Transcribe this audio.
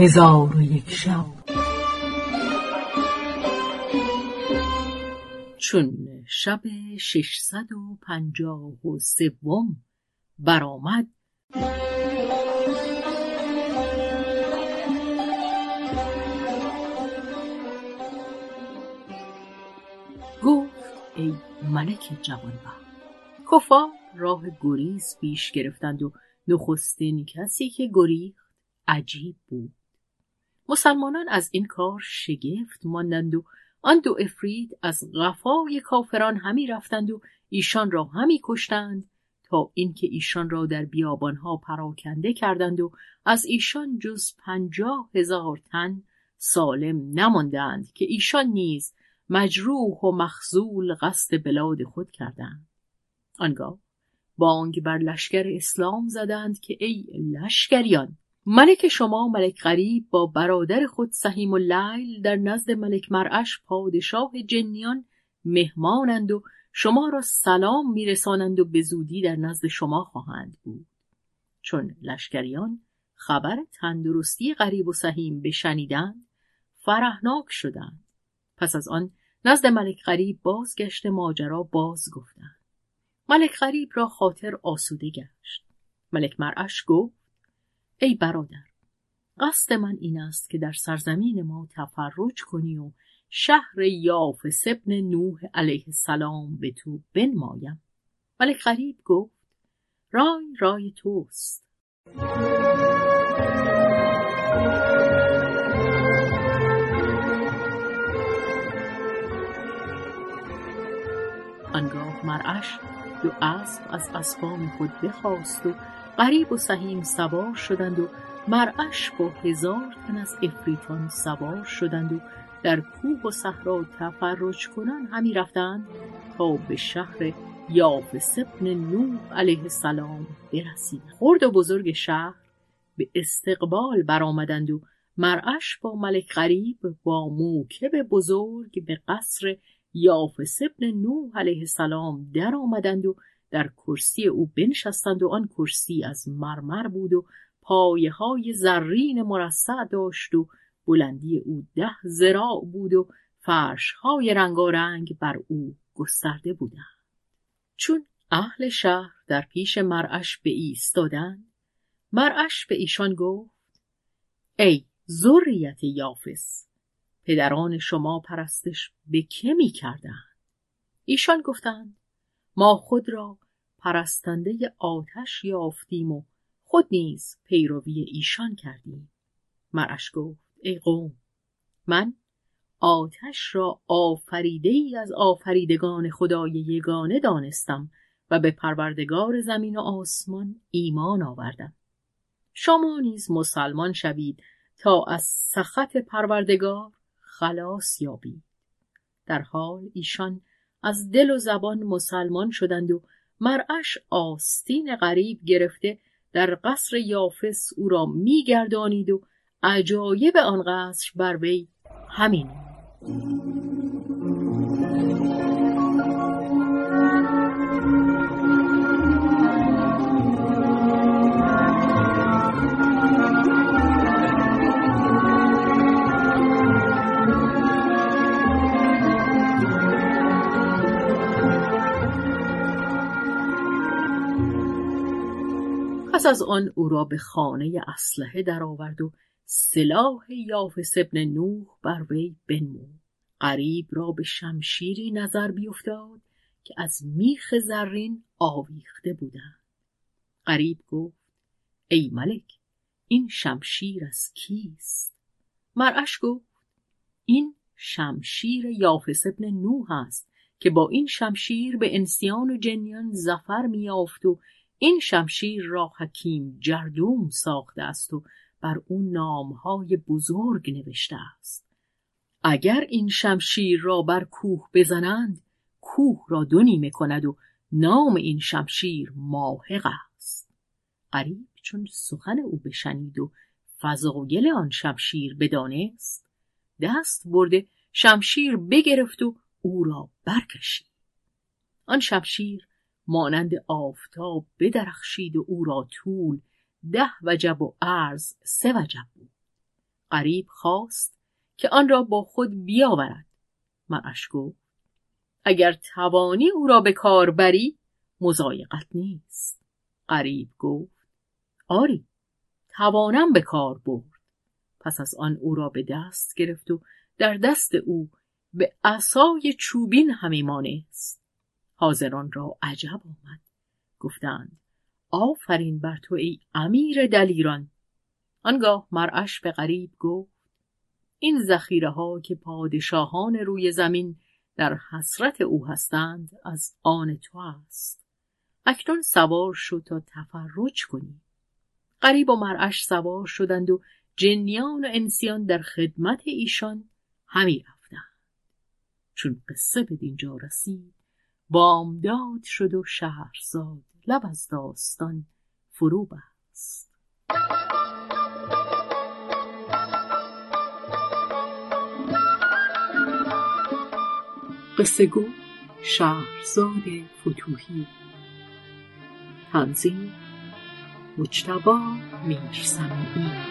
هزار و یک شب. چون شب ششصد و پنجاه و سوم برآمد گفت ای ملک جوانبخت کفار راه گریز پیش گرفتند و نخستین کسی که گریخت عجیب بود. مسلمانان از این کار شگفت ماندند و آن دو افرید از غفای کافران همی رفتند و ایشان را همی کشتند تا اینکه ایشان را در بیابانها پراکنده کردند و از ایشان جز پنجاه هزار تن سالم نماندند که ایشان نیز مجروح و مخزول قصد بلاد خود کردند. آنگاه بانگ بر لشکر اسلام زدند که ای لشکریان ملک شما ملک غریب با برادر خود سهیم اللیل در نزد ملک مرعش پادشاه جنیان مهمانند و شما را سلام میرسانند و به زودی در نزد شما خواهند بود. چون لشکریان خبر تندرستی غریب و سهیم بشنیدند فرهناک شدند. پس از آن نزد ملک غریب بازگشت ماجرا باز گفتند. ملک غریب را خاطر آسوده گشت. ملک مرعش گفت ای برادر قصد من این است که در سرزمین ما تفرج کنی و شهر یاف سبن نوح علیه السلام به تو بنمایم. ملک غریب گفت رای رای توست. آنگاه مرعش دو اسب از اسبان خود بخواست و غریب و سهیم سوار شدند و مرعش با هزار تن از افریتان سوار شدند و در کوه و صحرا تفرج کنان همی رفتند تا به شهر یاف سبن نوح علیه السلام برسید خرد و بزرگ شهر به استقبال برآمدند و مرعش با ملک غریب با موکب بزرگ به قصر یاف سبن نوح علیه السلام در آمدند و در کرسی او بنشستند و آن کرسی از مرمر بود و پایه های زرین مرصع داشت و بلندی او ده زراع بود و فرش های رنگارنگ بر او گسترده بودند. چون اهل شهر در پیش مرعش به ایستادند مرعش به ایشان گفت ای ذریت یافس پدران شما پرستش به که می کردند؟ ایشان گفتند ما خود را پرستنده آتش یافتیم و خود نیز پیروی ایشان کردیم. مرش گفت ای قوم من آتش را آفریده ای از آفریدگان خدای یگانه دانستم و به پروردگار زمین و آسمان ایمان آوردم. شما نیز مسلمان شوید تا از سخط پروردگار خلاص یابید. در حال ایشان از دل و زبان مسلمان شدند و مرعش آستین غریب گرفته در قصر یافس او را میگردانید و عجایب آن قصر بر وی همین. از آن او را به خانه اسلحه درآورد و سلاح یافس ابن نوح بر وی بنمود. غریب را به شمشیری نظر بیفتاد که از میخ زرین آویخته بودند. غریب گفت ای ملک این شمشیر از کیست؟ مرعش گفت این شمشیر یافس ابن نوح است که با این شمشیر به انسیان و جنیان زفر میافت و این شمشیر را حکیم جردوم ساخته است و بر او نامهای بزرگ نوشته است. اگر این شمشیر را بر کوه بزنند کوه را دو نیمه و نام این شمشیر ماهق است. قریب چون سخن او بشنید و فضایل آن شمشیر بدانست دست برده شمشیر بگرفت و او را برکشید. آن شمشیر مانند آفتاب بدرخشید و او را طول ده وجب و عرض سه وجب بود. قریب خواست که آن را با خود بیاورد. مرعش گفت اگر توانی او را به کار بری مزایقت نیست. قریب گفت آری توانم به کار برد. پس از آن او را به دست گرفت و در دست او به عصای چوبین همی مانست. حاضران را عجب آمد. گفتند آفرین بر تو ای امیر دلیران آنگاه مرعش به غریب گفت این ذخیره ها که پادشاهان روی زمین در حسرت او هستند از آن تو است. اکنون سوار شو تا تفرج کنی. غریب و مرعش سوار شدند و جنیان و انسیان در خدمت ایشان همی رفتند. چون قصه به دینجا رسید بامداد شد و شهرزاد لب از داستان فرو بست. قصه گو شهرزاد فتوهی تنظیم مجتبا میرسمی